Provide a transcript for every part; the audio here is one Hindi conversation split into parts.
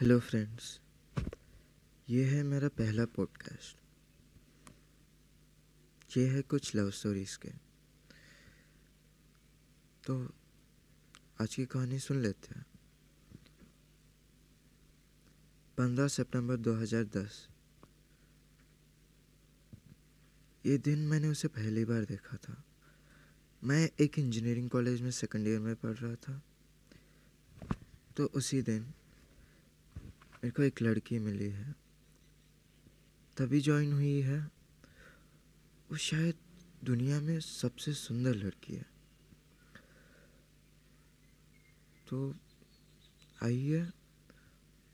हेलो फ्रेंड्स ये है मेरा पहला पॉडकास्ट ये है कुछ लव स्टोरीज के। तो आज की कहानी सुन लेते हैं। पंद्रह सितंबर 2010 ये दिन मैंने उसे पहली बार देखा था। मैं एक इंजीनियरिंग कॉलेज में सेकेंड ईयर में पढ़ रहा था। तो उसी दिन मेरे को एक लड़की मिली है। तभी ज्वाइन हुई है। वो शायद दुनिया में सबसे सुंदर लड़की है। तो आई है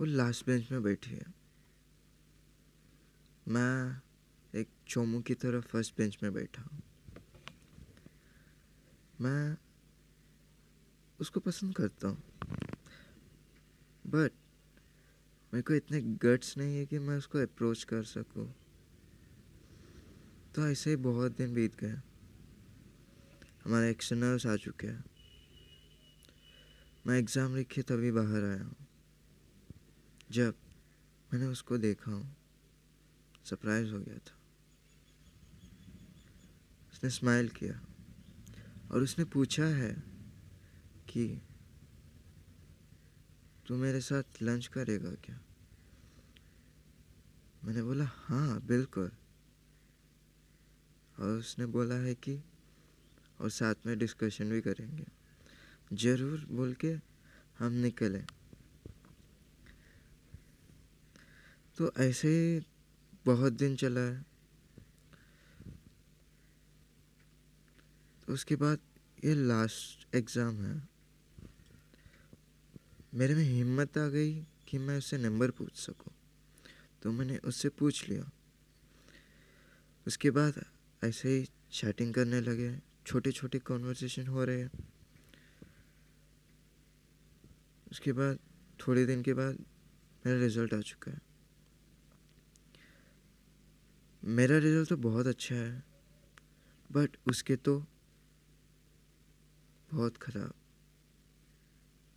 वो लास्ट बेंच में बैठी है। मैं एक चोमू की तरह फ़र्स्ट बेंच में बैठा हूँ। मैं उसको पसंद करता हूँ। बट मेरे को इतने गट्स नहीं है कि मैं उसको अप्रोच कर सकूँ। तो ऐसे ही बहुत दिन बीत गए। हमारे एक्सटर्नल्स आ चुके हैं। मैं एग्ज़ाम लिखे तभी बाहर आया हूँ। जब मैंने उसको देखा हूँ सरप्राइज़ हो गया था। उसने स्माइल किया और उसने पूछा है कि तू मेरे साथ लंच करेगा क्या? मैंने बोला हाँ बिल्कुल। और उसने बोला है कि, और साथ में डिस्कशन भी करेंगे। ज़रूर, बोल के हम निकले। तो ऐसे ही बहुत दिन चला। है तो उसके बाद ये लास्ट एग्ज़ाम है। मेरे में हिम्मत आ गई कि मैं उससे नंबर पूछ सकूँ। तो मैंने उससे पूछ लिया। उसके बाद ऐसे ही चैटिंग करने लगे। छोटे छोटे कॉन्वर्सेशन हो रहे हैं। उसके बाद, थोड़े दिन के बाद मेरा रिज़ल्ट आ चुका है। मेरा रिज़ल्ट तो बहुत अच्छा है बट उसके तो बहुत ख़राब।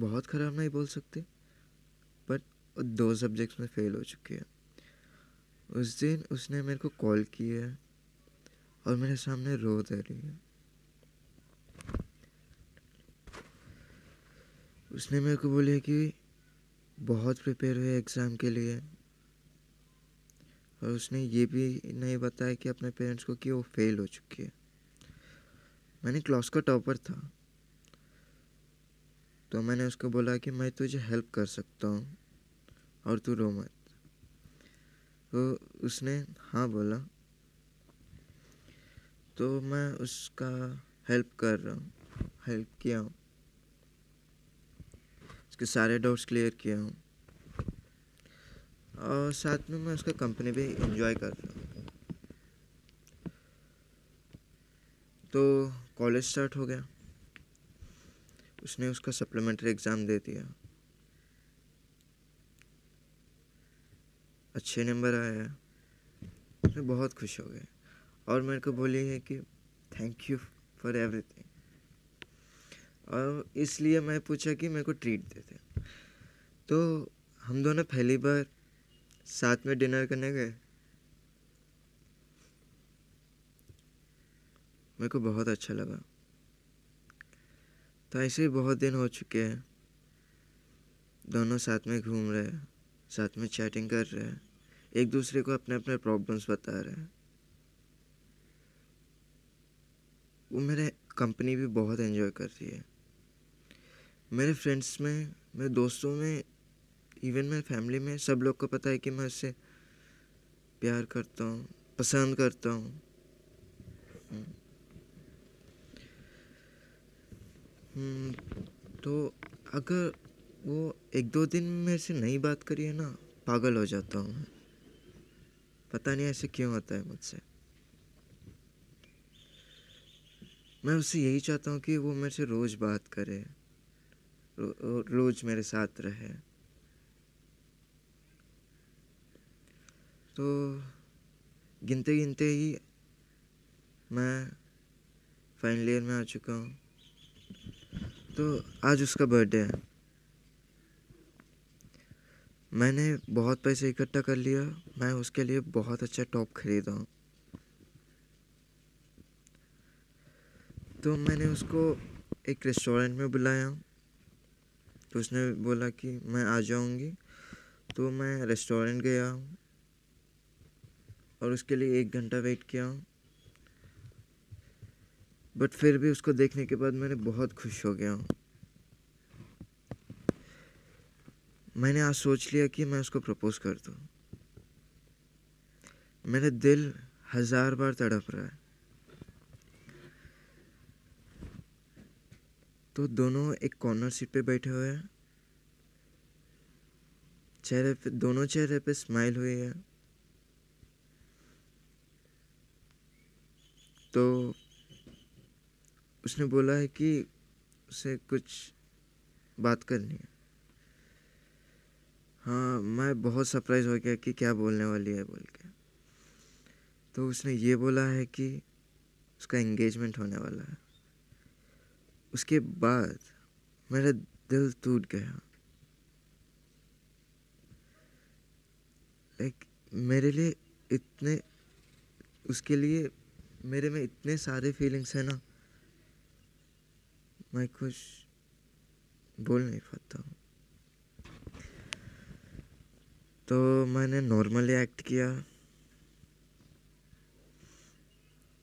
बहुत ख़राब नहीं बोल सकते बट दो सब्जेक्ट्स में फ़ेल हो चुकी है। उस दिन उसने मेरे को कॉल किया है और मेरे सामने रो दे रही है। उसने मेरे को बोली कि बहुत प्रिपेयर हुए एग्ज़ाम के लिए। और उसने ये भी नहीं बताया कि अपने पेरेंट्स को कि वो फेल हो चुकी है। मैंने क्लास का टॉपर था। तो मैंने उसको बोला कि मैं तुझे हेल्प कर सकता हूँ, और तू रो मत। तो उसने हाँ बोला। तो मैं उसका हेल्प कर रहा हूँ हेल्प किया हूँ। उसके सारे डाउट्स क्लियर किया हूँ। और साथ में मैं उसका कंपनी भी इंजॉय कर रहा हूँ। तो कॉलेज स्टार्ट हो गया। उसने उसका सप्लीमेंट्री एग्ज़ाम दे दिया। अच्छे नंबर आया मैं बहुत खुश हो गया। और मेरे को बोली है कि थैंक यू फॉर एवरीथिंग और इसलिए मैं पूछा कि मेरे को ट्रीट देते तो हम दोनों पहली बार साथ में डिनर करने गए। मेरे को बहुत अच्छा लगा। तो ऐसे ही बहुत दिन हो चुके हैं। दोनों साथ में घूम रहे हैं, साथ में चैटिंग कर रहे हैं, एक दूसरे को अपने अपने प्रॉब्लम्स बता रहे हैं। वो मेरे कंपनी भी बहुत एंजॉय कर रही है। मेरे फ्रेंड्स में, मेरे दोस्तों में इवन मेरे फैमिली में सब लोग को पता है कि मैं उससे प्यार करता हूँ, पसंद करता हूँ। तो अगर वो एक दो दिन मेरे से नहीं बात करी है ना पागल हो जाता हूँ मैं। पता नहीं ऐसे क्यों होता है मुझसे। मैं उससे यही चाहता हूँ कि वो मेरे से रोज़ बात करे रो, रोज़ मेरे साथ रहे। तो गिनते गिनते ही मैं फाइनल ईयर में आ चुका हूँ। तो आज उसका बर्थडे है। मैंने बहुत पैसे इकट्ठा कर लिया मैं उसके लिए बहुत अच्छा टॉप खरीदा हूँ। तो मैंने उसको एक रेस्टोरेंट में बुलाया। तो उसने बोला कि मैं आ जाऊँगी। तो मैं रेस्टोरेंट गया और उसके लिए एक घंटा वेट किया। बट फिर भी उसको देखने के बाद मैंने बहुत खुश हो गया हूँ। मैंने आज सोच लिया कि मैं उसको प्रपोज कर दूँ। मेरा दिल हज़ार बार तड़प रहा है। तो दोनों एक कॉर्नर सीट पे बैठे हुए हैं। चेहरे पे, दोनों चेहरे पे स्माइल हुई है। तो उसने बोला है कि उसे कुछ बात करनी है। हाँ मैं बहुत सरप्राइज़ हो गया कि क्या बोलने वाली है बोल के। तो उसने ये बोला है कि उसका एंगेजमेंट होने वाला है। उसके बाद मेरा दिल टूट गया। लाइक मेरे लिए इतने, उसके लिए मेरे में इतने सारे फीलिंग्स हैं ना। मैं कुछ बोल नहीं पाता हूँ तो मैंने नॉर्मली एक्ट किया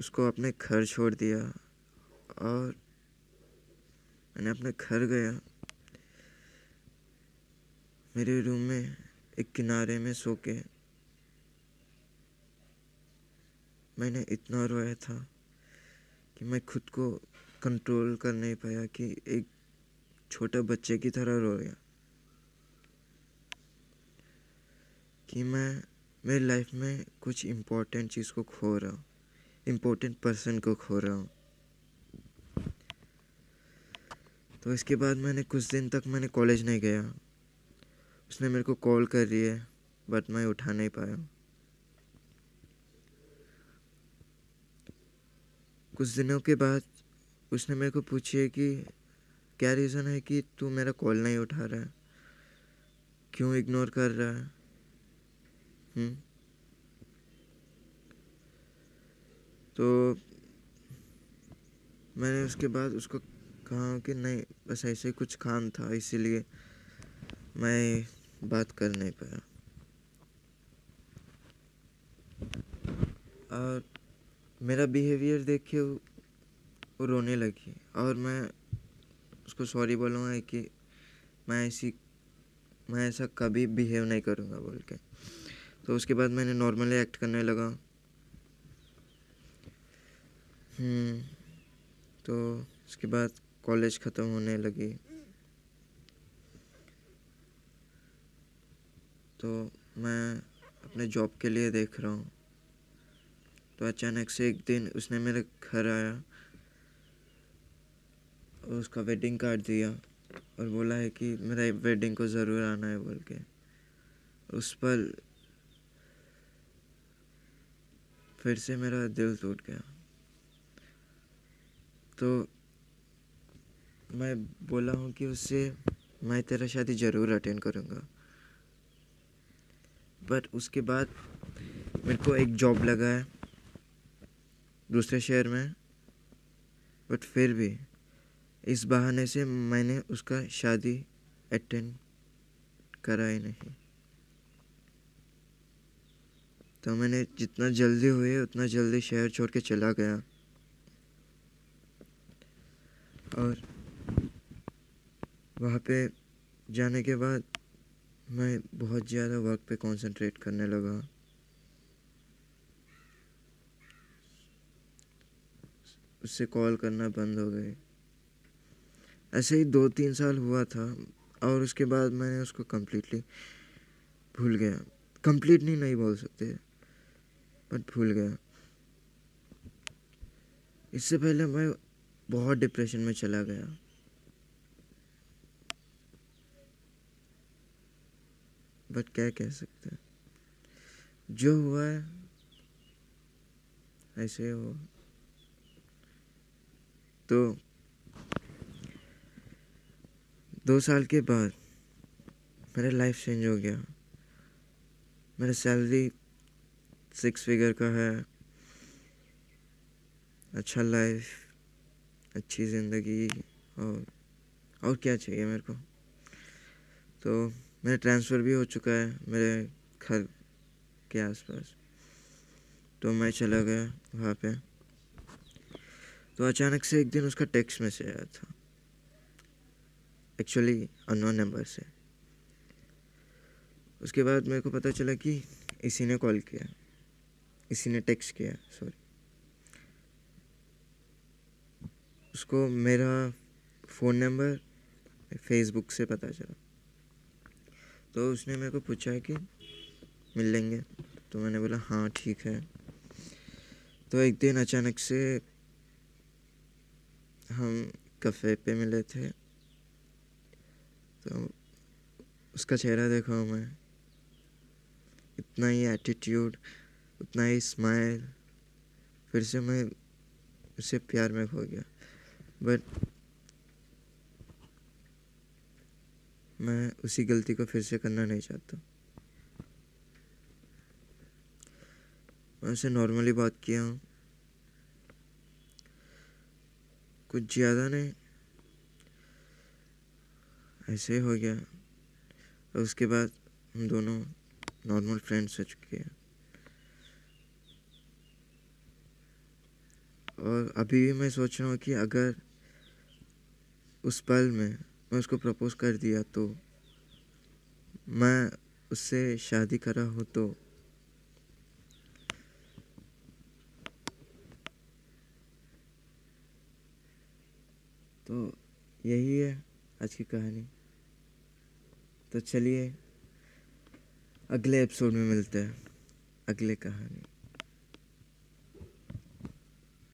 उसको अपने घर छोड़ दिया और मैंने अपने घर गया। मेरे रूम में एक किनारे में सो के मैंने इतना रोया था कि मैं खुद को कंट्रोल कर नहीं पाया कि एक छोटा बच्चे की तरह रो गया। कि मैं, मेरी लाइफ में कुछ इम्पोर्टेंट चीज़ को खो रहा हूँ इम्पोर्टेंट पर्सन को खो रहा हूँ। तो इसके बाद मैंने कुछ दिन तक मैंने कॉलेज नहीं गया। उसने मेरे को कॉल कर रही है बट मैं उठा नहीं पाया। कुछ दिनों के बाद उसने मेरे को पूछी कि क्या रीज़न है कि तू मेरा कॉल नहीं उठा रहा है? क्यों इग्नोर कर रहा है? हुँ? तो मैंने उसके बाद उसको कहा कि नहीं, बस ऐसे कुछ काम था, इसीलिए मैं बात कर नहीं पाया। और मेरा बिहेवियर देख के वो रोने लगी और मैं उसको सॉरी बोलूँगा कि मैं ऐसी मैं ऐसा कभी बिहेव नहीं करूँगा बोल के। तो उसके बाद मैंने नॉर्मली एक्ट करने लगा। हम्म, तो उसके बाद कॉलेज ख़त्म होने लगी। तो मैं अपने जॉब के लिए देख रहा हूँ। तो अचानक से एक दिन उसने मेरे घर आया। उसका वेडिंग कार्ड दिया और बोला है कि मेरा वेडिंग को ज़रूर आना है बोल के। उस पर फिर से मेरा दिल टूट गया। तो मैं बोला हूँ कि उससे मैं तेरा शादी ज़रूर अटेंड करूँगा। बट उसके बाद मेरे को एक जॉब लगा है दूसरे शहर में बट फिर भी इस बहाने से मैंने उसका शादी अटेंड करा ही नहीं। तो मैंने जितना जल्दी हुए, उतना जल्दी शहर छोड़ के चला गया। और वहाँ पे जाने के बाद मैं बहुत ज़्यादा वर्क पे कंसंट्रेट करने लगा। उससे कॉल करना बंद हो गई ऐसे ही दो तीन साल हुआ था और उसके बाद मैंने उसको कम्प्लीटली भूल गया। कम्प्लीटली नहीं बोल सकते बट भूल गया। इससे पहले मैं बहुत डिप्रेशन में चला गया। बट क्या कह सकते हैं? जो हुआ है, ऐसे हो तो दो साल के बाद मेरा लाइफ चेंज हो गया। मेरा सैलरी सिक्स फिगर का है। अच्छा लाइफ अच्छी ज़िंदगी और और क्या चाहिए मेरे को? तो मेरा ट्रांसफ़र भी हो चुका है मेरे घर के आसपास। तो मैं चला गया वहाँ पे। तो अचानक से एक दिन उसका टेक्स्ट मैसेज आया था। एक्चुअली अननोन नंबर से उसके बाद मेरे को पता चला कि इसी ने कॉल किया। इसी ने टेक्स्ट किया सॉरी उसको मेरा फ़ोन नंबर फेसबुक से पता चला। तो उसने मेरे को पूछा कि मिल लेंगे? तो मैंने बोला हाँ ठीक है। तो एक दिन अचानक से हम कफ़े पे मिले थे। तो उसका चेहरा देखा मैं। इतना ही एटीट्यूड उतना ही स्माइल फिर से मैं उससे प्यार में खो गया। बट मैं उसी गलती को फिर से करना नहीं चाहता। मैं उससे नॉर्मली बात किया हूँ। कुछ ज़्यादा नहीं ऐसे हो गया। और उसके बाद हम दोनों नॉर्मल फ्रेंड्स हो चुके हैं। और अभी भी मैं सोच रहा हूँ कि अगर उस पल में मैं उसको प्रपोज कर दिया तो मैं उससे शादी करा हो तो तो यही है आज की कहानी। तो चलिए अगले एपिसोड में मिलते हैं। अगले कहानी।